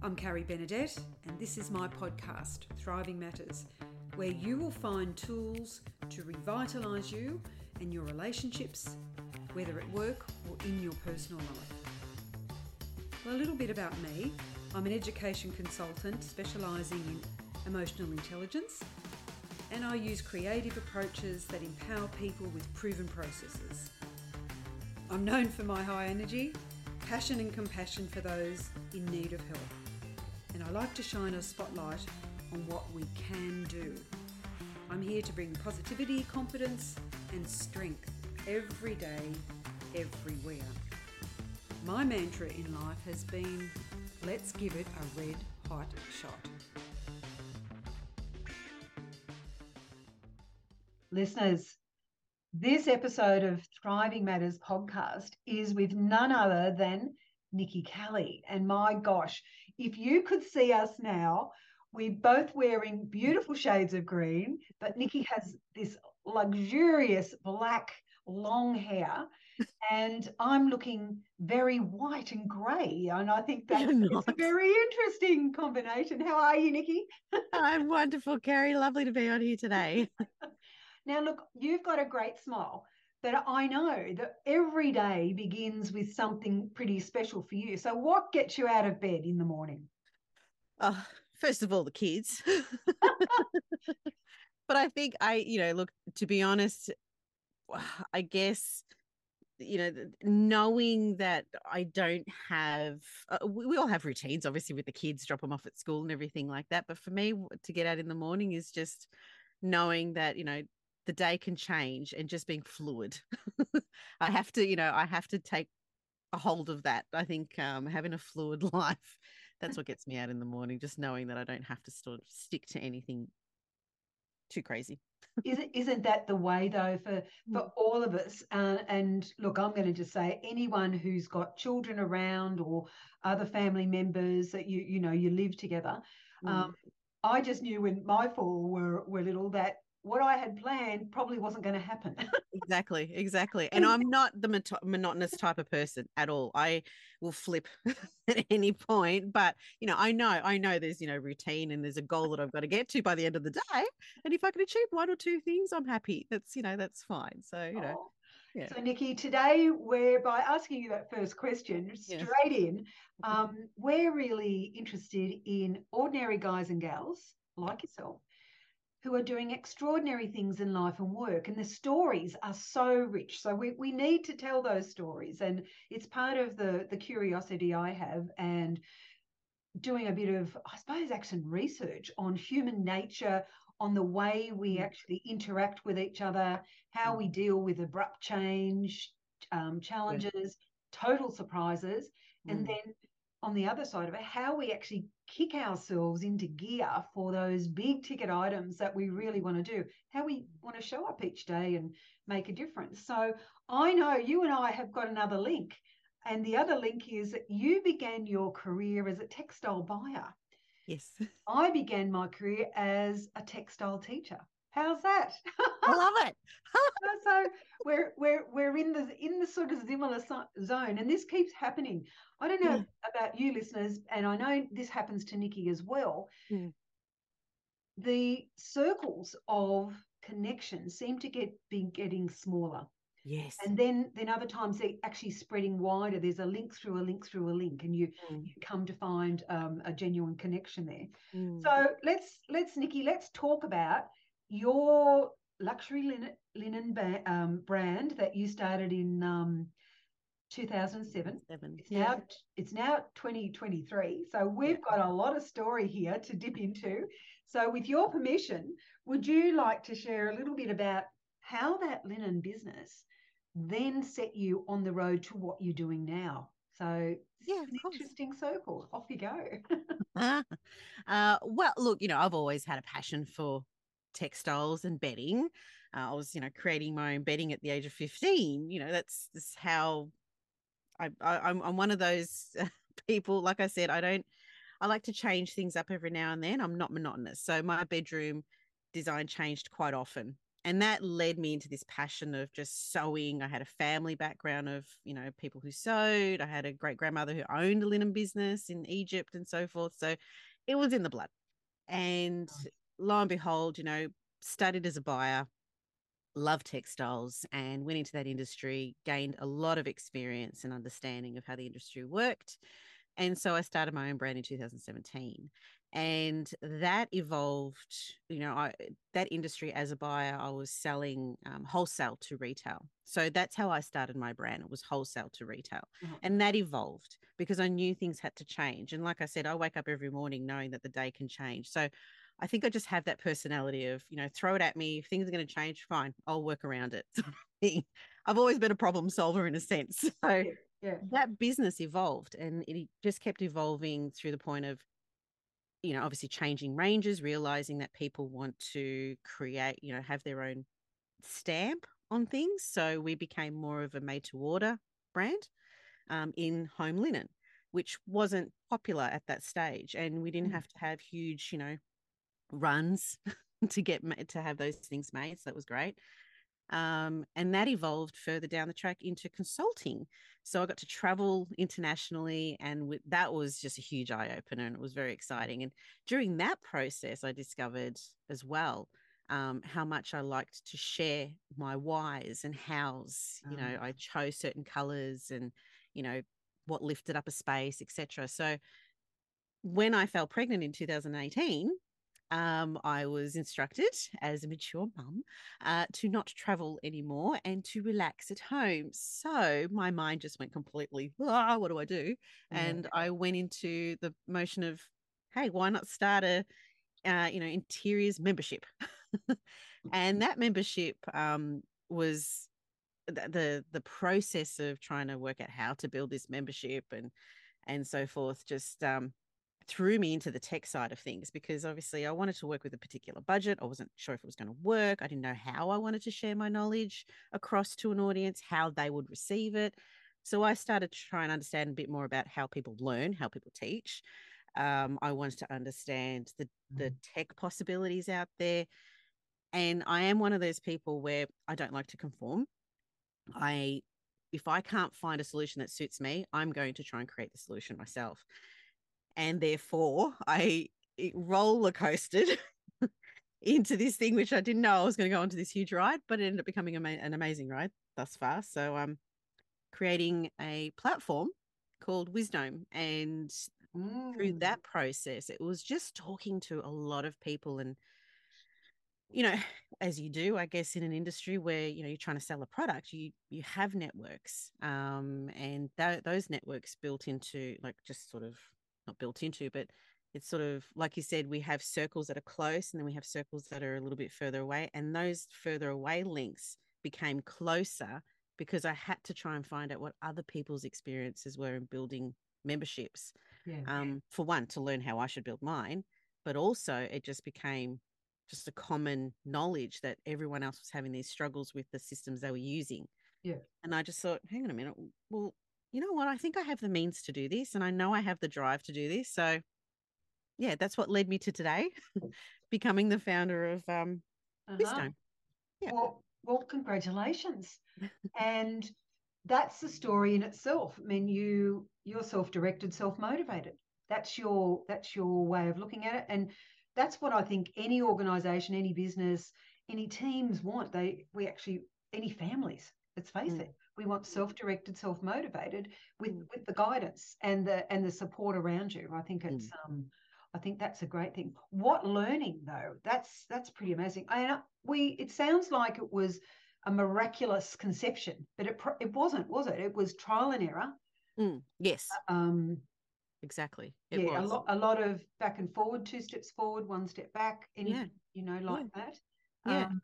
I'm Carrie Benedette, and this is my podcast, Thriving Matters, where you will find tools to revitalise you and your relationships, whether at work or in your personal life. Well, a little bit about me I'm an education consultant specialising in emotional intelligence, and I use creative approaches that empower people with proven processes. I'm known for my high energy, passion, and compassion for those in need of help and I like to shine a spotlight on what we can do. I'm here to bring positivity, confidence, and strength every day, everywhere. My mantra in life has been let's give it a red hot shot. Listeners, this episode of Thriving Matters podcast is with none other than Nikki Cali. And my gosh, if you could see us now, we're both wearing beautiful shades of green, but Nikki has this luxurious black long hair. And I'm looking very white and grey. And I think that's a very interesting combination. How are you, Nikki? I'm wonderful, Carrie. Lovely to be on here today. now, look, you've got a great smile that I know that every day begins with something pretty special for you. So, what gets you out of bed in the morning? Oh, first of all, the kids. but I think I, you know, look, to be honest, I guess, you know, knowing that I don't have, uh, we, we all have routines, obviously, with the kids, drop them off at school and everything like that. But for me, to get out in the morning is just knowing that, you know, the day can change and just being fluid. I have to, you know, I have to take a hold of that. I think um, having a fluid life, that's what gets me out in the morning, just knowing that I don't have to sort of stick to anything too crazy. isn't isn't that the way though for for mm. all of us? Uh, and look, I'm going to just say anyone who's got children around or other family members that you you know you live together. Mm. Um, I just knew when my four were were little that what I had planned probably wasn't going to happen. exactly, exactly. And I'm not the monotonous type of person at all. I will flip at any point, but you know, I know, I know there's, you know, routine and there's a goal that I've got to get to by the end of the day. And if I can achieve one or two things, I'm happy. That's, you know, that's fine. So, you know. Oh. Yeah. So, Nikki, today we're by asking you that first question straight in, um, we're really interested in ordinary guys and gals like yourself who are doing extraordinary things in life and work. And the stories are so rich. So we, we need to tell those stories. And it's part of the, the curiosity I have and doing a bit of, I suppose, action research on human nature, on the way we mm. actually interact with each other, how mm. we deal with abrupt change, um, challenges, total surprises, and mm. then on the other side of it, how we actually kick ourselves into gear for those big ticket items that we really want to do, how we want to show up each day and make a difference. So I know you and I have got another link. And the other link is that you began your career as a textile buyer. Yes. I began my career as a textile teacher. How's that? I love it. We're we're we're in the in the sort of similar zone, and this keeps happening. I don't know mm. about you listeners, and I know this happens to Nikki as well. Mm. The circles of connection seem to get be getting smaller. Yes. And then then other times they're actually spreading wider. There's a link through a link through a link, and you mm. you come to find um, a genuine connection there. Mm. So let's let's Nikki, let's talk about your luxury linen, linen ba- um, brand that you started in um, 2007. Seven. It's yeah. now it's now 2023. So we've got a lot of story here to dip into. So with your permission, would you like to share a little bit about how that linen business then set you on the road to what you're doing now? So yeah, interesting circle. Off you go. uh, well, look, you know, I've always had a passion for textiles and bedding. Uh, I was, you know, creating my own bedding at the age of 15. You know, that's, that's how I, I am I'm one of those people. Like I said, I don't. I like to change things up every now and then. I'm not monotonous, so my bedroom design changed quite often. and that led me into this passion of just sewing. I had a family background of, you know, people who sewed. I had a great grandmother who owned a linen business in Egypt and so forth. So it was in the blood. And lo and behold, you know, studied as a buyer, loved textiles and went into that industry, gained a lot of experience and understanding of how the industry worked. And so I started my own brand in 2017 and that evolved you know I, that industry as a buyer i was selling um, wholesale to retail so that's how i started my brand it was wholesale to retail mm-hmm. and that evolved because i knew things had to change and like i said i wake up every morning knowing that the day can change so i think i just have that personality of you know throw it at me if things are going to change fine i'll work around it i've always been a problem solver in a sense so yeah, yeah. that business evolved and it just kept evolving through the point of you know, obviously changing ranges, realizing that people want to create, you know, have their own stamp on things. So we became more of a made to order brand um, in home linen, which wasn't popular at that stage. And we didn't mm. have to have huge, you know, runs to get to have those things made. So that was great. Um, and that evolved further down the track into consulting. So I got to travel internationally, and w- that was just a huge eye opener, and it was very exciting. And during that process, I discovered as well um, how much I liked to share my whys and hows. You know, I ah. chose certain colors, and you know what lifted up a space, etc. So when I fell pregnant in 2018, um, I was instructed as a mature mum uh, to not travel anymore and to relax at home. So my mind just went completely, ah, what do I do? Yeah. And I went into the motion of, hey, why not start a, uh, you know, interiors membership? and that membership um, was the, the the process of trying to work out how to build this membership and and so forth just um, threw me into the tech side of things because obviously I wanted to work with a particular budget. I wasn't sure if it was going to work. I didn't know how I wanted to share my knowledge across to an audience, how they would receive it. So I started to try and understand a bit more about how people learn, how people teach. Um, I wanted to understand the the mm. tech possibilities out there. And I am one of those people where I don't like to conform. I if I can't find a solution that suits me, I'm going to try and create the solution myself and therefore I roller coasted into this thing, which I didn't know I was going to go onto this huge ride, but it ended up becoming an amazing ride thus far. So I'm um, creating a platform called Wisdome, and mm. through that process, it was just talking to a lot of people and you know as you do i guess in an industry where you know you're trying to sell a product you you have networks um and th- those networks built into like just sort of not built into, but it's sort of like you said, we have circles that are close and then we have circles that are a little bit further away. And those further away links became closer because I had to try and find out what other people's experiences were in building memberships. Yeah. Um, for one, to learn how I should build mine, but also it just became just a common knowledge that everyone else was having these struggles with the systems they were using. Yeah. And I just thought, hang on a minute, well, you know what? I think I have the means to do this and I know I have the drive to do this. So, yeah, that's what led me to today, becoming the founder of um, uh-huh. Yeah. Well, well, congratulations. and that's the story in itself. I mean, you you're self-directed, self-motivated. That's your that's your way of looking at it. And that's what I think any organization, any business, any teams want. They we actually any families, let's face mm. it we want self-directed self-motivated with mm. with the guidance and the and the support around you i think it's mm. um i think that's a great thing what learning though that's that's pretty amazing and uh, we it sounds like it was a miraculous conception but it it wasn't was it it was trial and error mm. yes uh, um exactly it yeah was. a lot a lot of back and forward two steps forward one step back yeah. you know like yeah. that yeah um,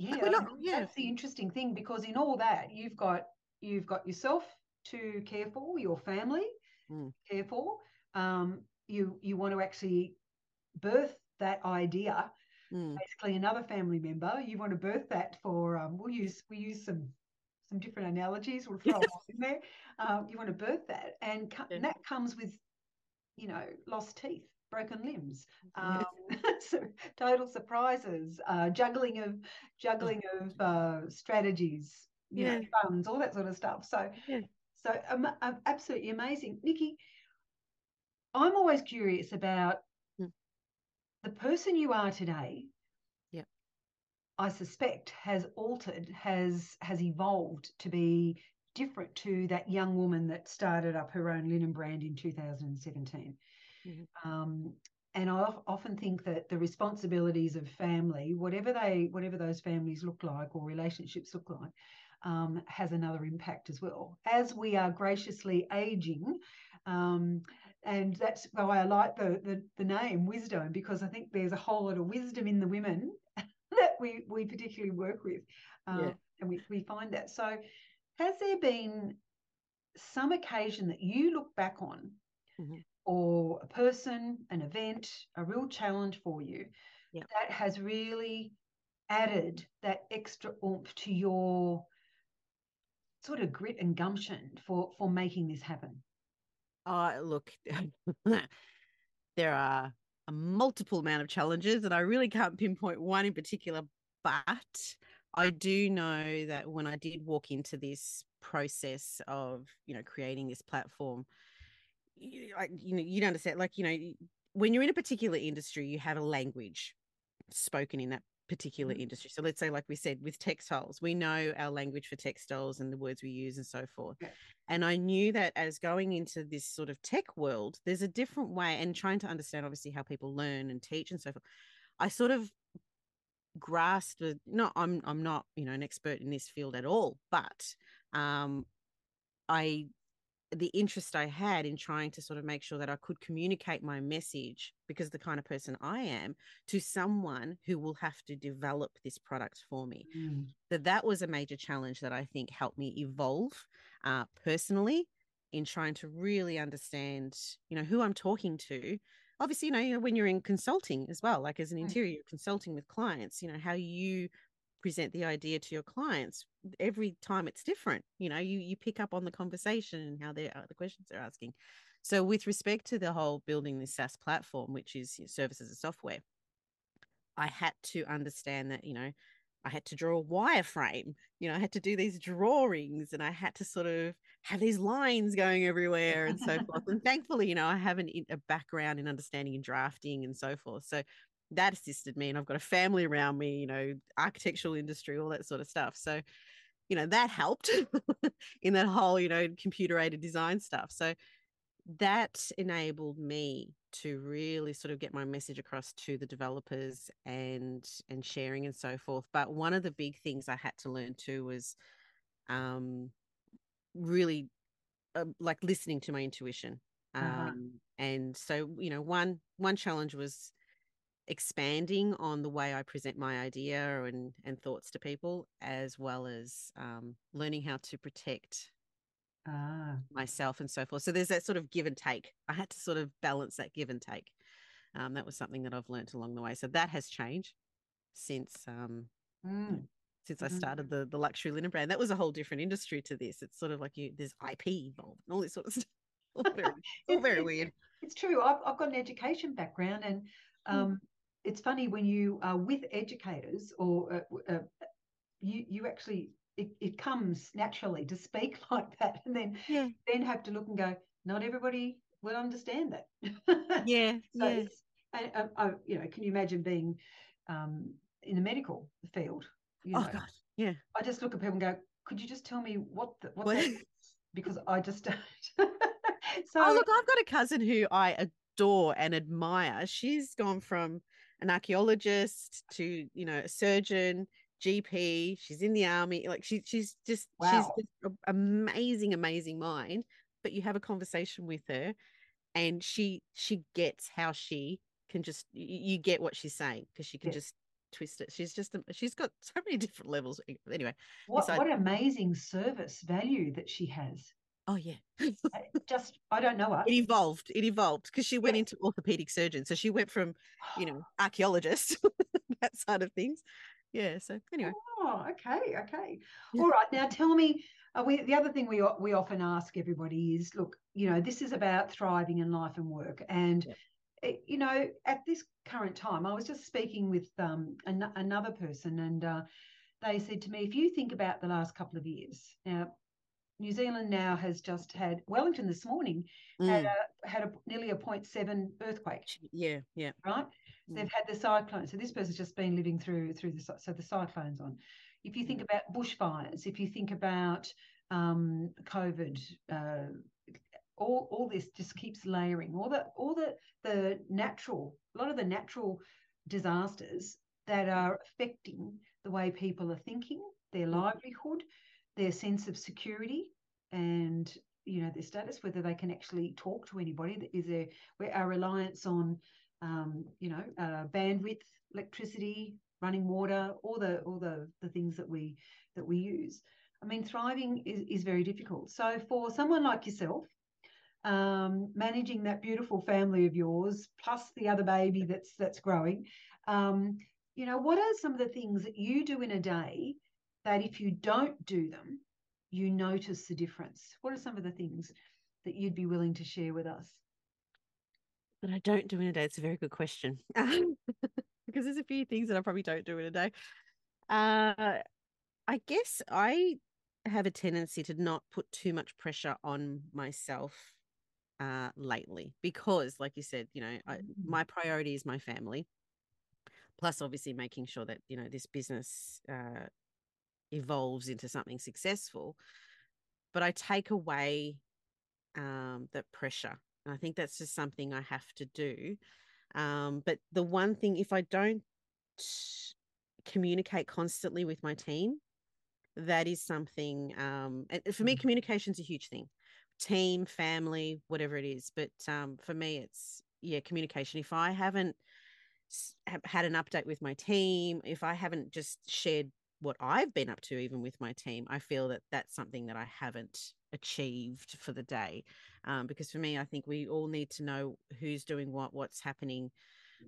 yeah, not, yeah, that's the interesting thing because in all that you've got you've got yourself to care for, your family mm. care for. Um, you you want to actually birth that idea. Mm. Basically, another family member. You want to birth that for. Um, we'll use we use some some different analogies. We'll throw in there. Um, you want to birth that, and, co- yeah. and that comes with, you know, lost teeth. Broken limbs, um, total surprises, uh, juggling of juggling of uh, strategies, you yeah. know, funds, all that sort of stuff. So, yeah. so um, absolutely amazing, Nikki. I'm always curious about mm. the person you are today. Yeah, I suspect has altered, has has evolved to be different to that young woman that started up her own linen brand in 2017. Mm-hmm. Um, and I often think that the responsibilities of family, whatever they, whatever those families look like or relationships look like, um, has another impact as well. As we are graciously aging, um, and that's why I like the, the, the name Wisdome because I think there's a whole lot of wisdom in the women that we we particularly work with, um, yeah. and we we find that. So, has there been some occasion that you look back on mm-hmm or a person, an event, a real challenge for you that has really added that extra oomph to your sort of grit and gumption for for making this happen? Uh, look, there are a multiple amount of challenges, and I really can't pinpoint one in particular. But I do know that when I did walk into this process of, you know, creating this platform, like you know you understand like you know when you're in a particular industry you have a language spoken in that particular mm-hmm. industry so let's say like we said with textiles we know our language for textiles and the words we use and so forth yeah. and i knew that as going into this sort of tech world there's a different way and trying to understand obviously how people learn and teach and so forth i sort of grasped no i'm i'm not you know an expert in this field at all but um i the interest I had in trying to sort of make sure that I could communicate my message because the kind of person I am to someone who will have to develop this product for me. Mm. That that was a major challenge that I think helped me evolve uh, personally in trying to really understand, you know, who I'm talking to. Obviously, you know, when you're in consulting as well, like as an interior consulting with clients, you know, how you present the idea to your clients every time it's different you know you you pick up on the conversation and how they're uh, the questions they're asking so with respect to the whole building this SaaS platform which is you know, services and software i had to understand that you know I had to draw a wireframe. You know, I had to do these drawings and I had to sort of have these lines going everywhere and so forth. And thankfully, you know, I have an, a background in understanding and drafting and so forth. So that assisted me and I've got a family around me, you know, architectural industry, all that sort of stuff. So, you know, that helped in that whole, you know, computer aided design stuff. So that enabled me to really sort of get my message across to the developers and and sharing and so forth. But one of the big things I had to learn too was um really uh, like listening to my intuition. Uh-huh. Um uh-huh. and so, you know, one one challenge was expanding on the way I present my idea and and thoughts to people, as well as um, learning how to protect ah. myself and so forth. So there's that sort of give and take. I had to sort of balance that give and take. Um, that was something that I've learned along the way. So that has changed since um, mm. since mm-hmm. I started the the luxury linen brand. That was a whole different industry to this. It's sort of like you there's IP involved and all this sort of stuff. all very, all very weird. It's true. I've, I've got an education background and hmm. um, it's funny when you are with educators or uh, uh, you you actually it, it comes naturally to speak like that and then yeah. then have to look and go not everybody will understand that yeah so yeah. And, uh, uh, you know can you imagine being um, in the medical field you oh, know? oh god yeah i just look at people and go could you just tell me what the, what, what? because i just don't so oh look i've got a cousin who i adore and admire she's gone from an archaeologist to you know a surgeon gp she's in the army like she, she's just wow. she's just amazing amazing mind but you have a conversation with her and she she gets how she can just you get what she's saying because she can yeah. just twist it she's just um, she's got so many different levels anyway what, what amazing service value that she has Oh yeah. just I don't know her. It evolved. It evolved because she went into orthopedic surgeon. So she went from, you know, archaeologist, that side of things. Yeah. So anyway. Oh, okay, okay. All right. Now tell me. Uh, we, the other thing we we often ask everybody is, look, you know, this is about thriving in life and work, and eh, you know, at this current time, I was just speaking with um, an- another person, and uh, they said to me, if you think about the last couple of years, now New Zealand now has just had Wellington this morning mm. had a, had a nearly a 0.7 earthquake. Yeah, yeah. Right. So mm. they've had the cyclone. So this person's just been living through through the so the cyclones on. If you think mm. about bushfires, if you think about um, COVID, uh, all all this just keeps layering. All the all the the natural, a lot of the natural disasters that are affecting the way people are thinking, their mm. livelihood, their sense of security and you know their status whether they can actually talk to anybody. Is there where our reliance on um, you know uh, bandwidth electricity running water all the all the the things that we that we use. I mean thriving is, is very difficult. So for someone like yourself um, managing that beautiful family of yours plus the other baby that's that's growing um, you know what are some of the things that you do in a day that if you don't do them, you notice the difference? What are some of the things that you'd be willing to share with us? That I don't do in a day. It's a very good question because there's a few things that I probably don't do in a day. Uh, I guess I have a tendency to not put too much pressure on myself uh, lately because, like you said, you know, I, mm-hmm. my priority is my family. Plus, obviously, making sure that you know this business uh, evolves into something successful but i take away um, that pressure and i think that's just something i have to do. Um, but the one thing if i don't communicate constantly with my team that is something um, and for me mm. communication is a huge thing. Team family whatever it is but um, for me it's yeah communication. If i haven't had an update with my team if i haven't just shared what I've been up to, even with my team, I feel that that's something that I haven't achieved for the day. Um, because for me, I think we all need to know who's doing what, what's happening,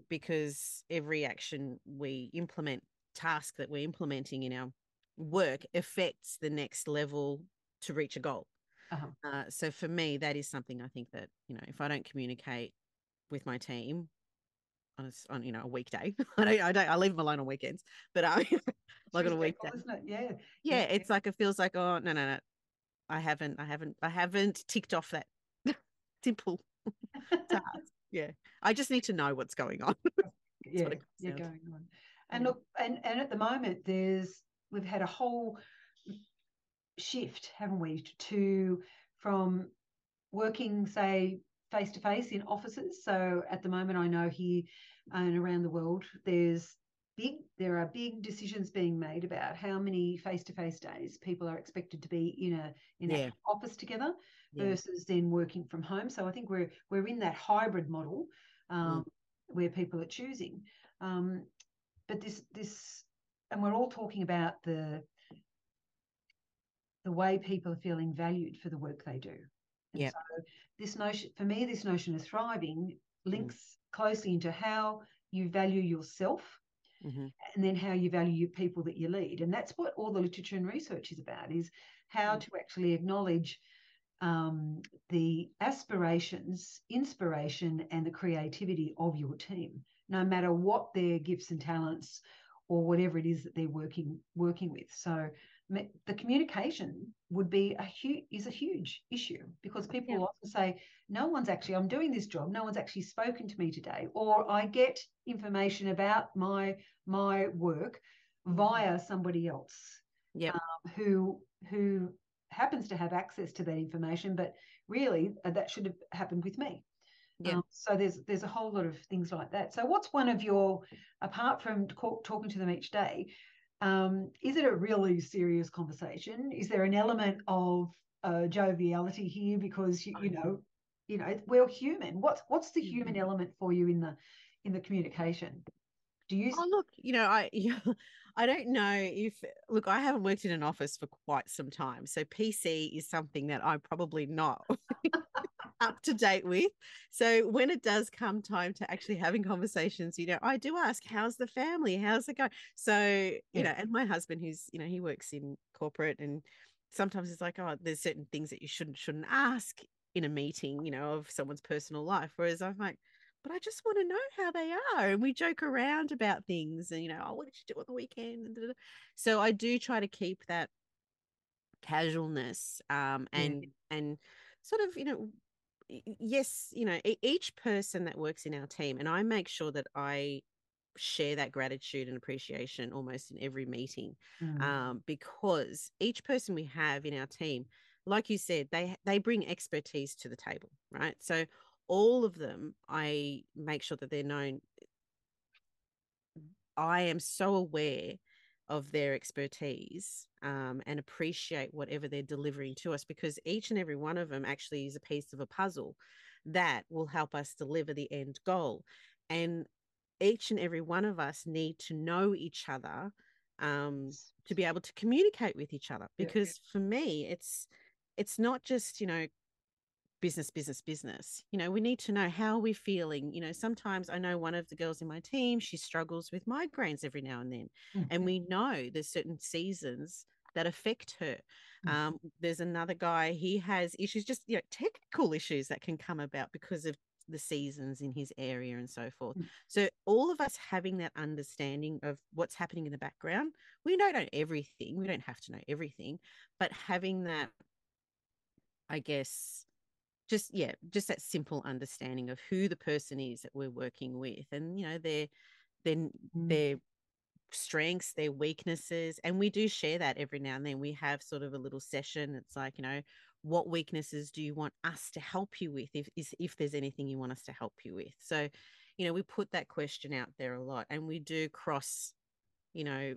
because every action we implement, task that we're implementing in our work affects the next level to reach a goal. Uh-huh. Uh, so for me, that is something I think that, you know, if I don't communicate with my team, on a, on you know a weekday. I don't I don't I leave them alone on weekends, but um, I like on a weekday. Isn't it? Yeah. yeah. Yeah, it's like it feels like oh no no no, I haven't I haven't I haven't ticked off that simple task. Yeah, I just need to know what's going on. yeah, you're going on. And look, and and at the moment, there's we've had a whole shift, haven't we, to from working, say, face to face in offices. So at the moment, I know here and around the world, there's big there are big decisions being made about how many face to face days people are expected to be in a in yeah. an office together yeah. versus then working from home. So I think we're we're in that hybrid model um, mm. where people are choosing. Um, but this this and we're all talking about the the way people are feeling valued for the work they do. Yeah. So this notion, for me, this notion of thriving links mm. Closely into how you value yourself mm-hmm. and then how you value your people that you lead. And that's what all the literature and research is about, is how mm. to actually acknowledge um, the aspirations, inspiration, and the creativity of your team, no matter what their gifts and talents or whatever it is that they're working working with. So the communication would be a huge is a huge issue because people yeah. will often say no one's actually i'm doing this job no one's actually spoken to me today or i get information about my my work mm-hmm. via somebody else yep. um, who who happens to have access to that information but really uh, that should have happened with me yeah. Um, so there's there's a whole lot of things like that so what's one of your apart from talking to them each day um, is it a really serious conversation? Is there an element of uh, joviality here because you, you know, you know, we're human. What's what's the human mm-hmm. element for you in the in the communication? Do you? Oh, look, you know, I I don't know if look, I haven't worked in an office for quite some time, so PC is something that I'm probably not up to date with. So when it does come time to actually having conversations, you know, I do ask, how's the family? How's it going? So, you yeah. know, and my husband, who's, you know, he works in corporate and sometimes it's like, oh, there's certain things that you shouldn't shouldn't ask in a meeting, you know, of someone's personal life. Whereas I'm like, but I just want to know how they are. And we joke around about things and, you know, oh, what did you do on the weekend? So I do try to keep that casualness um, and, yeah. and sort of, you know, yes, you know, each person that works in our team, and I make sure that I share that gratitude and appreciation almost in every meeting mm. um, because each person we have in our team like you said they they bring expertise to the table right so all of them i make sure that they're known i am so aware of their expertise um, and appreciate whatever they're delivering to us because each and every one of them actually is a piece of a puzzle that will help us deliver the end goal and each and every one of us need to know each other um, to be able to communicate with each other because yeah, yeah. for me it's it's not just you know business business business you know we need to know how we're feeling you know sometimes i know one of the girls in my team she struggles with migraines every now and then mm-hmm. and we know there's certain seasons that affect her mm-hmm. um, there's another guy he has issues just you know technical issues that can come about because of the seasons in his area and so forth. Mm. So all of us having that understanding of what's happening in the background, we don't know everything. We don't have to know everything, but having that, I guess, just yeah, just that simple understanding of who the person is that we're working with, and you know their then mm. their strengths, their weaknesses, and we do share that every now and then. We have sort of a little session. It's like you know what weaknesses do you want us to help you with if is if there's anything you want us to help you with so you know we put that question out there a lot and we do cross you know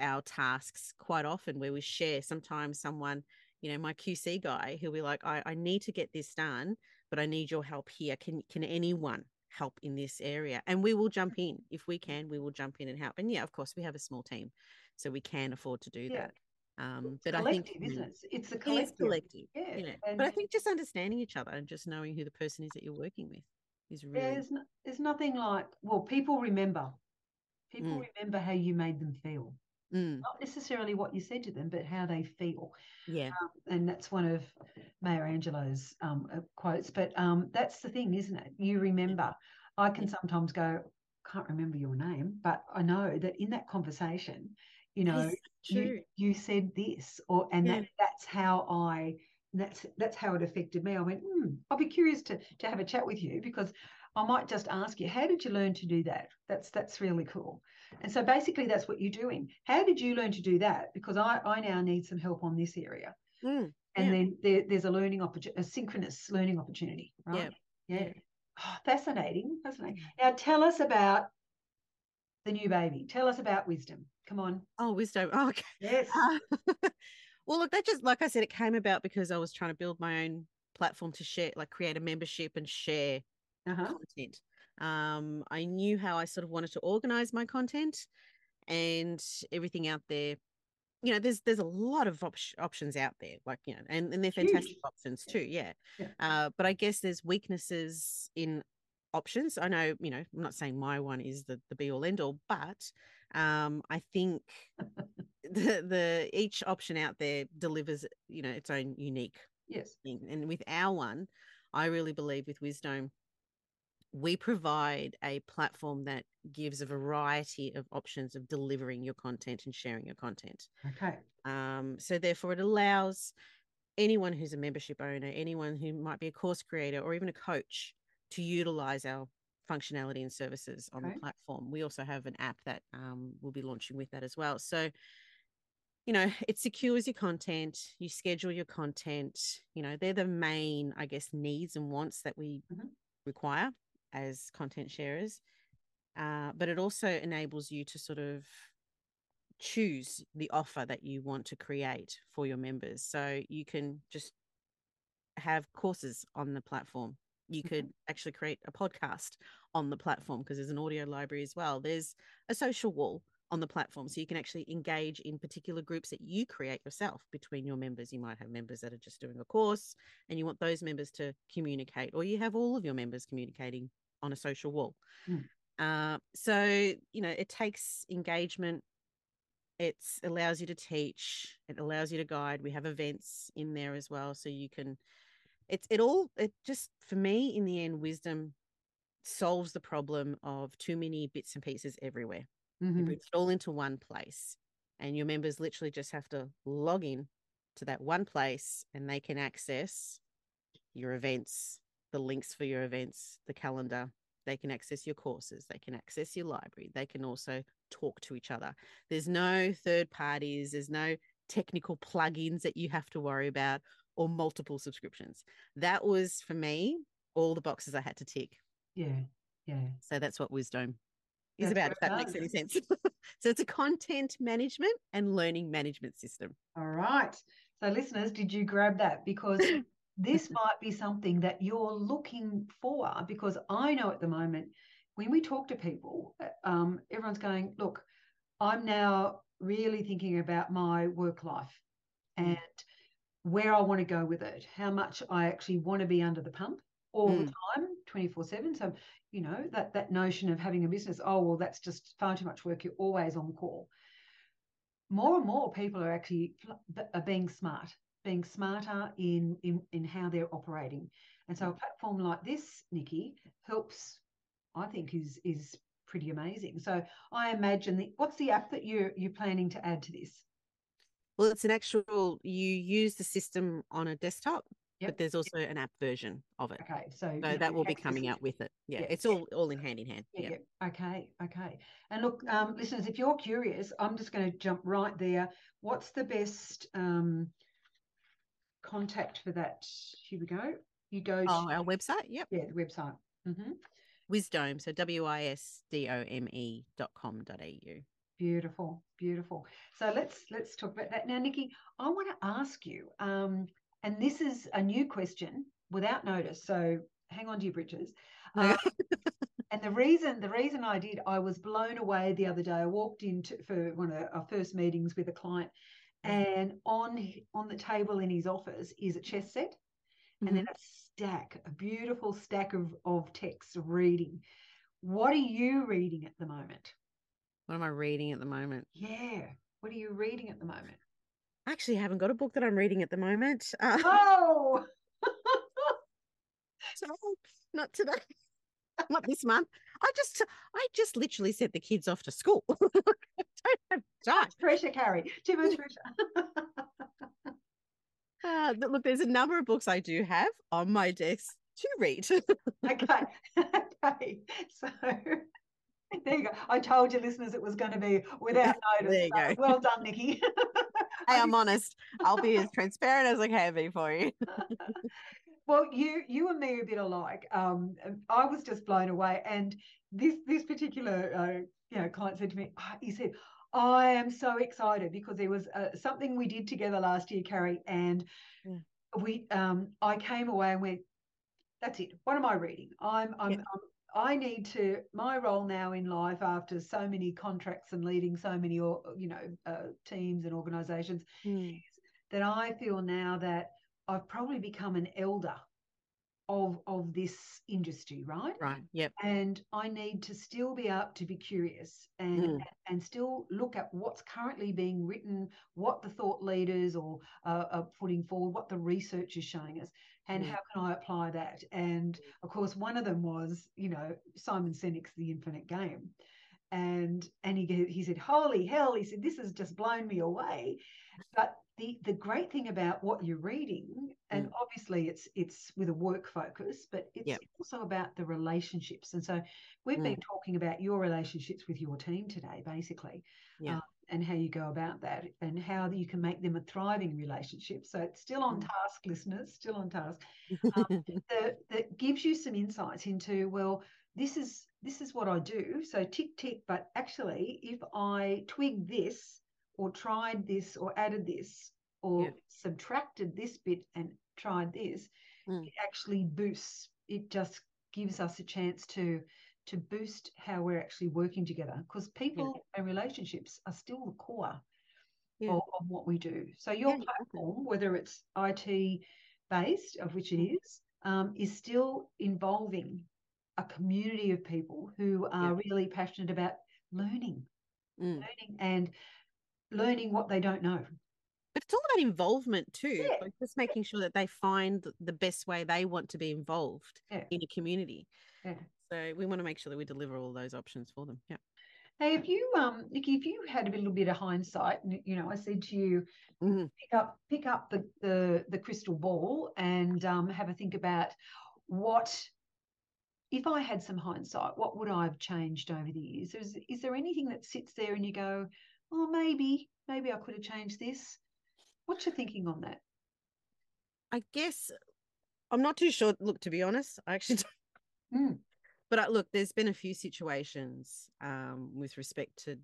our tasks quite often where we share sometimes someone you know my qc guy who'll be like I, I need to get this done but i need your help here can can anyone help in this area and we will jump in if we can we will jump in and help and yeah of course we have a small team so we can afford to do yeah. that um, but I think isn't it? It's a collective. It's collective. Yeah. You know, and but I think just understanding each other and just knowing who the person is that you're working with is really. There's, no, there's nothing like well, people remember. People mm. remember how you made them feel. Mm. Not necessarily what you said to them, but how they feel. Yeah. Um, and that's one of Maya Angelou's um, uh, quotes. But um, that's the thing, isn't it? You remember. I can sometimes go, can't remember your name, but I know that in that conversation, you know you, you said this or and yeah. that that's how i that's that's how it affected me i went hmm, i'll be curious to to have a chat with you because i might just ask you how did you learn to do that that's that's really cool and so basically that's what you're doing how did you learn to do that because i i now need some help on this area mm, and yeah. then there, there's a learning opportunity a synchronous learning opportunity right yeah, yeah. Oh, fascinating fascinating now tell us about the new baby tell us about Wisdome Come on. Oh, Wisdome. Oh, okay. Yes. Uh, well, look, that just like I said, it came about because I was trying to build my own platform to share, like create a membership and share uh-huh. content. Um, I knew how I sort of wanted to organize my content and everything out there. You know, there's there's a lot of op- options out there, like you know, and, and they're fantastic Huge. options too. Yeah. yeah. Uh, but I guess there's weaknesses in options. I know, you know, I'm not saying my one is the, the be all end all, but um, I think the the each option out there delivers, you know, its own unique yes thing. And with our one, I really believe with Wisdome, we provide a platform that gives a variety of options of delivering your content and sharing your content. Okay. Um, so therefore, it allows anyone who's a membership owner, anyone who might be a course creator, or even a coach to utilize our functionality and services on okay. the platform. We also have an app that um, we'll be launching with that as well. So, you know, it secures your content, you schedule your content. You know, they're the main, I guess, needs and wants that we mm-hmm. require as content sharers. Uh, but it also enables you to sort of choose the offer that you want to create for your members. So you can just have courses on the platform you mm-hmm. could actually create a podcast on the platform because there's an audio library as well. There's a social wall on the platform so you can actually engage in particular groups that you create yourself between your members. You might have members that are just doing a course and you want those members to communicate, or you have all of your members communicating on a social wall. Mm. Uh, so, you know, it takes engagement. It allows you to teach. It allows you to guide. We have events in there as well, so you can it's it all it just for me in the end Wisdome solves the problem of too many bits and pieces everywhere. Mhm. You bring it all into one place, and your members literally just have to log in to that one place and they can access your events, the links for your events, the calendar. They can access your courses, they can access your library, they can also talk to each other. There's no third parties, there's no technical plugins that you have to worry about or multiple subscriptions. That was for me all the boxes I had to tick. Yeah. Yeah. So that's what Wisdome is That's about, if that makes any sense. so it's a content management and learning management system. All right. So, listeners, did you grab that? Because this might be something that you're looking for. Because I know at the moment, when we talk to people, uh, um, everyone's going, Look, I'm now really thinking about my work life Mm. and where I want to go with it, how much I actually want to be under the pump all the Mm. time, 24 7. So, you know, that, that notion of having a business, oh, well, that's just far too much work. You're always on call more and more people are actually are being smart, being smarter in, in in how they're operating. And so a platform like this, Nikki, helps. I think is is pretty amazing. So I imagine the what's the app that you're you're planning to add to this? Well, it's an actual, you use the system on a desktop, Yep. but there's also an app version of it. Okay, so So that will be coming out with it. Yeah, Yeah, it's all all in hand in hand. Yeah. Okay, okay. And look, um, listeners, if you're curious, I'm just going to jump right there. What's the best um, contact for that? Here we go. You go Oh, to our website. Yep. yeah, the website. hmm Wisdome. So W I S D O M E dot com dot au. Beautiful, beautiful. So let's let's talk about that now, Nikki. I want to ask you, um, and this is a new question without notice. So hang on to your britches. Um, and the reason the reason I did, I was blown away the other day. I walked into for one of our first meetings with a client, and on on the table in his office is a chess set, and then a stack, a beautiful stack of of text of reading. What are you reading at the moment? What am I reading at the moment? Yeah. What are you reading at the moment? I actually haven't got a book that I'm reading at the moment. Uh, Oh, so not today. Not this month. I just I just literally sent the kids off to school. I don't have time. pressure, Carrie. Too much pressure. Uh, look, there's a number of books I do have on my desk to read. okay. okay. So there you go. I told you, listeners, it was going to be without notice. There you go. Well done, Nikki. hey, I'm honest. I'll be as transparent as I can be for you. Well, you you and me are a bit alike. Um, I was just blown away, and this this particular uh, you know client said to me, "Ah," he said, "I am so excited because there was uh, something we did together last year, Carrie, and Yeah. we um I came away and went, that's it. What am I reading? I'm I'm, Yeah. I'm I need to my role now in life after so many contracts and leading so many or you know uh, teams and organizations Mm, that I feel now that I've probably become an elder of of this industry, right? Right. Yep. And I need to still be up to be curious and Mm. and still look at what's currently being written, what the thought leaders or uh, are putting forward, what the research is showing us, and Mm. how can I apply that? And of course, one of them was, you know, Simon Sinek's The Infinite Game. And and he he said, "Holy hell!" He said, "This has just blown me away." But the the great thing about what you're reading, and obviously it's it's with a work focus, but it's Yep. also about the relationships. And so we've been talking about your relationships with your team today, basically, Yeah. um, and how you go about that, and how you can make them a thriving relationship. So it's still on Mm. task, listeners, still on task that, that gives you some insights into well this is this is what i do so tick tick but actually if i twig this or tried this or added this or Yeah. subtracted this bit and tried this Mm. it actually boosts it just gives us a chance to to boost how we're actually working together because people and relationships are still the core Yeah. of, of what we do so your Yeah, platform whether it's it based of which it Mm. is um, is still involving a community of people who are really passionate about learning Mm. learning and learning what they don't know But it's all about involvement too. Yeah. Like just making sure that they find the best way they want to be involved Yeah. in a community. Yeah. So we want to make sure that we deliver all those options for them. Yeah. Hey, if you um, Nikki, if you had a little bit of hindsight, and you know, I said to you, Mhm. pick up pick up the the, the crystal ball and um, have a think about what if I had some hindsight, what would I have changed over the years? Is is there anything that sits there and you go, oh, maybe maybe I could have changed this? What's your thinking on that? I guess I'm not too sure. Look, to be honest, I actually don't. Mm. But I, look, there's been a few situations um, with respect to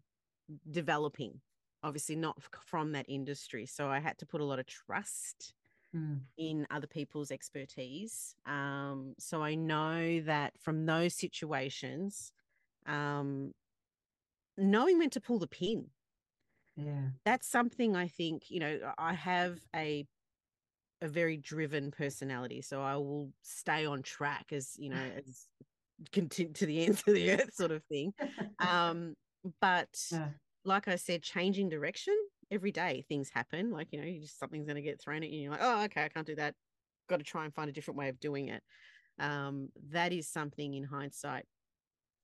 developing, obviously not from that industry. So I had to put a lot of trust Mm. in other people's expertise. Um, so I know that from those situations, um, knowing when to pull the pin, Yeah. that's something I think, you know, I have a a very driven personality. So I will stay on track as, you know, as continue to the ends of the earth sort of thing. Um, but Yeah. like I said, changing direction every day, things happen. Like, you know, you just something's going to get thrown at you. And you're like, oh, okay, I can't do that. Got to try and find a different way of doing it. Um, that is something in hindsight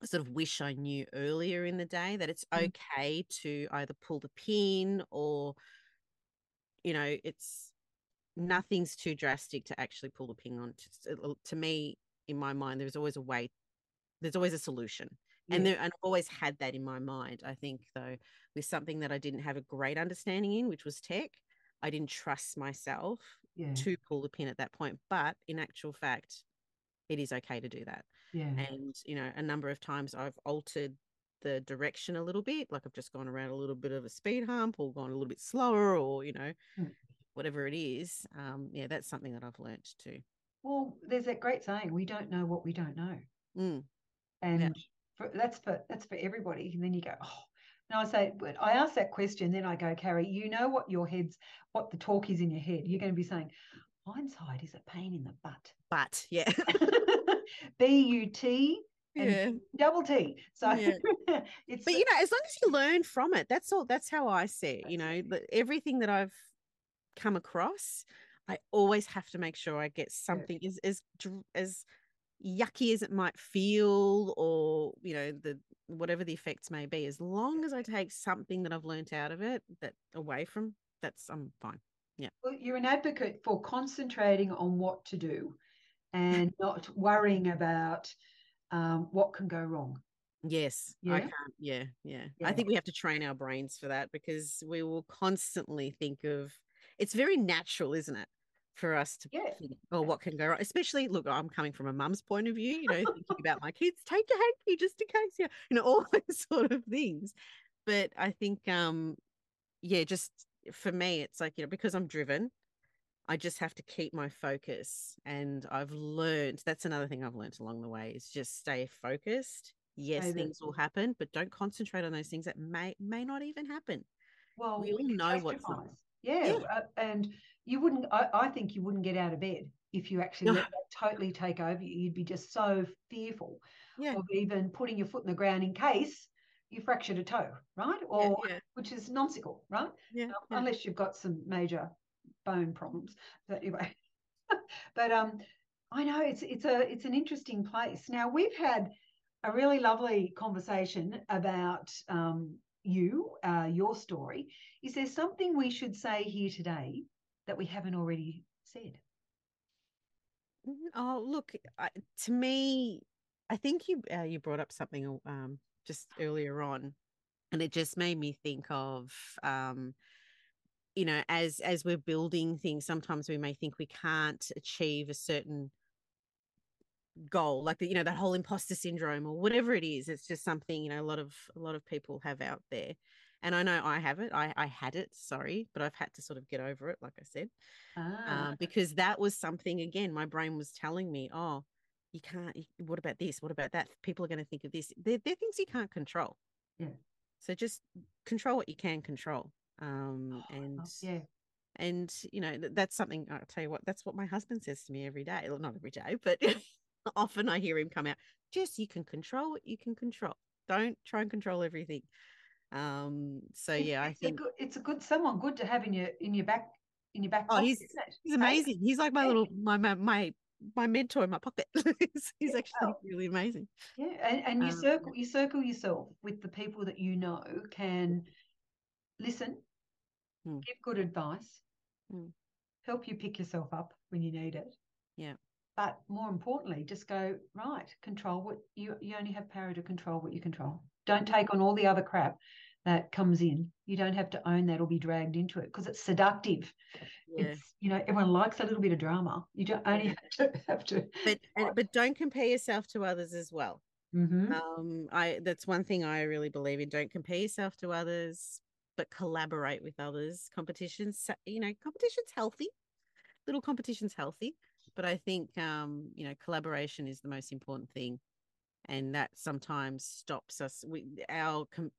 sort of wish I knew earlier in the day that it's Mm. okay to either pull the pin or, you know, it's nothing's too drastic to actually pull the pin on. To, to me, in my mind, there's always a way, there's always a solution and there and I've always had that in my mind. I think though, with something that I didn't have a great understanding in, which was tech, I didn't trust myself Yeah. to pull the pin at that point. But in actual fact, it is okay to do that. Yeah. And you know, a number of times I've altered the direction a little bit, like I've just gone around a little bit of a speed hump or gone a little bit slower, or you know, Mm. whatever it is. Um, yeah, that's something that I've learned too. Well, there's that great saying, we don't know what we don't know. Mm, And for, that's for that's for everybody. And then you go, oh, and I say, but I ask that question, then I go, Carrie, you know what your head's what the talk is in your head. You're going to be saying, hindsight is a pain in the butt. but yeah, B U T and yeah. double T. So Yeah. it's but you know as long as you learn from it that's all that's how i see it you know everything that i've come across i always have to make sure i get something as as as yucky as it might feel or you know the whatever the effects may be as long as i take something that i've learnt out of it that away from that's i'm fine well, you're an advocate for concentrating on what to do and not worrying about um, what can go wrong. yes i can't yeah, yeah Yeah. i think we have to train our brains for that because we will constantly think of it's very natural isn't it for us to Yeah. think, oh, what can go wrong? Especially, look, I'm coming from a mum's point of view, you know, thinking about my kids, take your hanky just in case, yeah, you know, all those sort of things. But I think, um, yeah, just for me, it's like, you know, because I'm driven, I just have to keep my focus. And I've learned that's another thing I've learned along the way is just stay focused. Yes, the- things will happen, but don't concentrate on those things that may may not even happen. Well, We all know what's Yeah, Yeah. uh, and you wouldn't. I, I think you wouldn't get out of bed if you actually let that totally take over you. You'd be just so fearful Yeah. of even putting your foot in the ground in case you fractured a toe, right? Or yeah, which is nonsensical, right? yeah, Um, yeah. unless you've got some major bone problems. But anyway, but um, I know it's it's a it's an interesting place. Now we've had a really lovely conversation about um, you, uh, your story. Is there something we should say here today that we haven't already said? Mhm. Oh, look, I, to me, I think you uh, you brought up something um just earlier on, and it just made me think of um, you know, as as we're building things, sometimes we may think we can't achieve a certain goal, like the, you know, that whole imposter syndrome or whatever it is. It's just something you know a lot of a lot of people have out there, and I know I have it. I I had it, sorry, but I've had to sort of get over it, like I said Ah, um, because that was something again my brain was telling me oh you can't what about this? What about that? People are going to think of this. They're, they're things you can't control. Yeah. so just control what you can control um and oh, yeah. and you know that's something i'll tell you what that's what my husband says to me every day. Well, not every day but often i hear him come out jess you can control what you can control. Don't try and control everything. Um so It's- yeah i it's think a good, it's a good someone good to have in your in your back in your back. Oh, pocket, he's- He's amazing. He's like my little my my my my mentor in my pocket. he's, yeah. actually really amazing. Yeah, and, and you um, circle you circle yourself with the people that you know can listen, mm. give good advice, mm. help you pick yourself up when you need it. Yeah. But more importantly, just go right. Control what you you only have power to control what you control. Don't take on all the other crap that comes in. You don't have to own that or be dragged into it because it's seductive. Yeah. It's you know everyone likes a little bit of drama. You don't only have to have to. But but don't compare yourself to others as well. Mm-hmm. Um, I that's one thing I really believe in. Don't compare yourself to others, but collaborate with others. Competitions, you know, competition's healthy. Little competition's healthy, but I think um, you know, collaboration is the most important thing and that sometimes stops us we our com-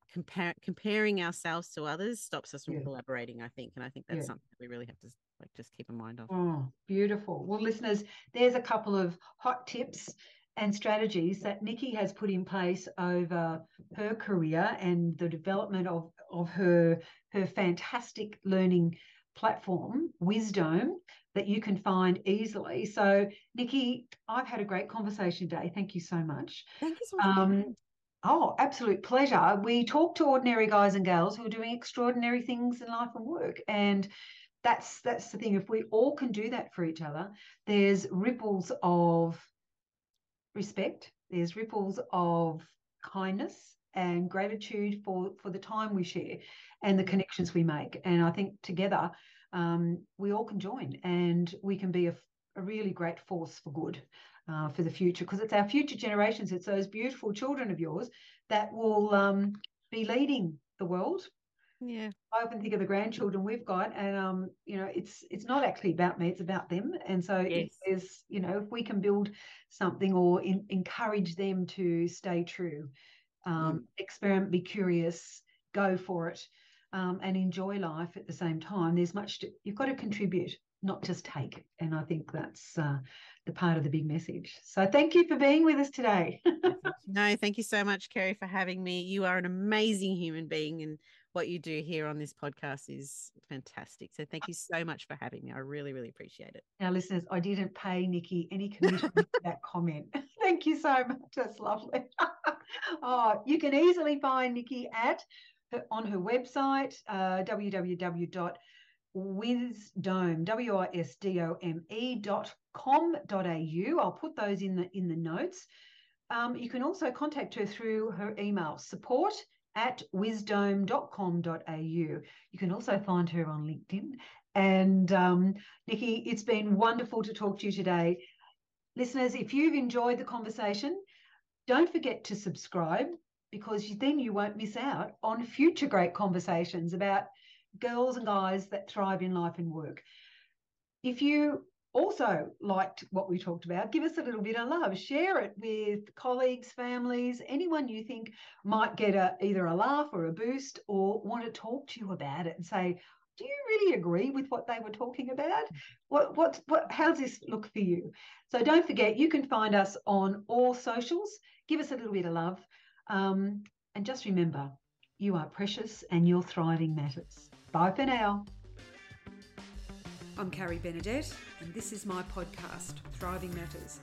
comparing ourselves to others stops us from yeah. collaborating i think and i think that's yeah. something that we really have to like just keep in mind of oh beautiful well listeners there's a couple of hot tips and strategies that Nikki has put in place over her career and the development of, of her her fantastic learning platform, Wisdome that you can find easily. So, Nikki, I've had a great conversation today. Thank you so much. Thank you so much. Um, oh, absolute pleasure. We talk to ordinary guys and girls who are doing extraordinary things in life and work. And that's that's the thing. If we all can do that for each other, there's ripples of respect, there's ripples of kindness and gratitude for for the time we share and the connections we make. And I think together um, we all can join and we can be a, a really great force for good uh, for the future because it's our future generations, it's those beautiful children of yours that will um, be leading the world. Yeah, I often think of the grandchildren we've got, and um, you know, it's it's not actually about me; it's about them. And so, yes. if there's, you know, if we can build something or in, encourage them to stay true, um, mm. experiment, be curious, go for it, um, and enjoy life at the same time. There's much to, you've got to contribute, not just take. And I think that's uh, the part of the big message. So thank you for being with us today. no, thank you so much, Kerry, for having me. You are an amazing human being, and what you do here on this podcast is fantastic. So thank you so much for having me. I really, really appreciate it. Now, listeners, I didn't pay Nikki any commission for that comment. thank you so much. That's lovely. oh, you can easily find Nikki at on her website, uh, www.wisdome, W-I-S-D-O-M-E dot com dot au. I'll put those in the in the notes. Um, you can also contact her through her email, support at wisdome.com.au. You can also find her on LinkedIn. And um, Nikki, it's been wonderful to talk to you today. Listeners, if you've enjoyed the conversation, don't forget to subscribe because then you won't miss out on future great conversations about girls and guys that thrive in life and work. If you also liked what we talked about, give us a little bit of love. Share it with colleagues, families, anyone you think might get a, either a laugh or a boost or want to talk to you about it and say, do you really agree with what they were talking about? What, what, what, how's this look for you? So don't forget, you can find us on all socials. Give us a little bit of love. Um, and just remember, you are precious and your thriving matters. Bye for now. I'm Carrie Benedette, and this is my podcast, Thriving Matters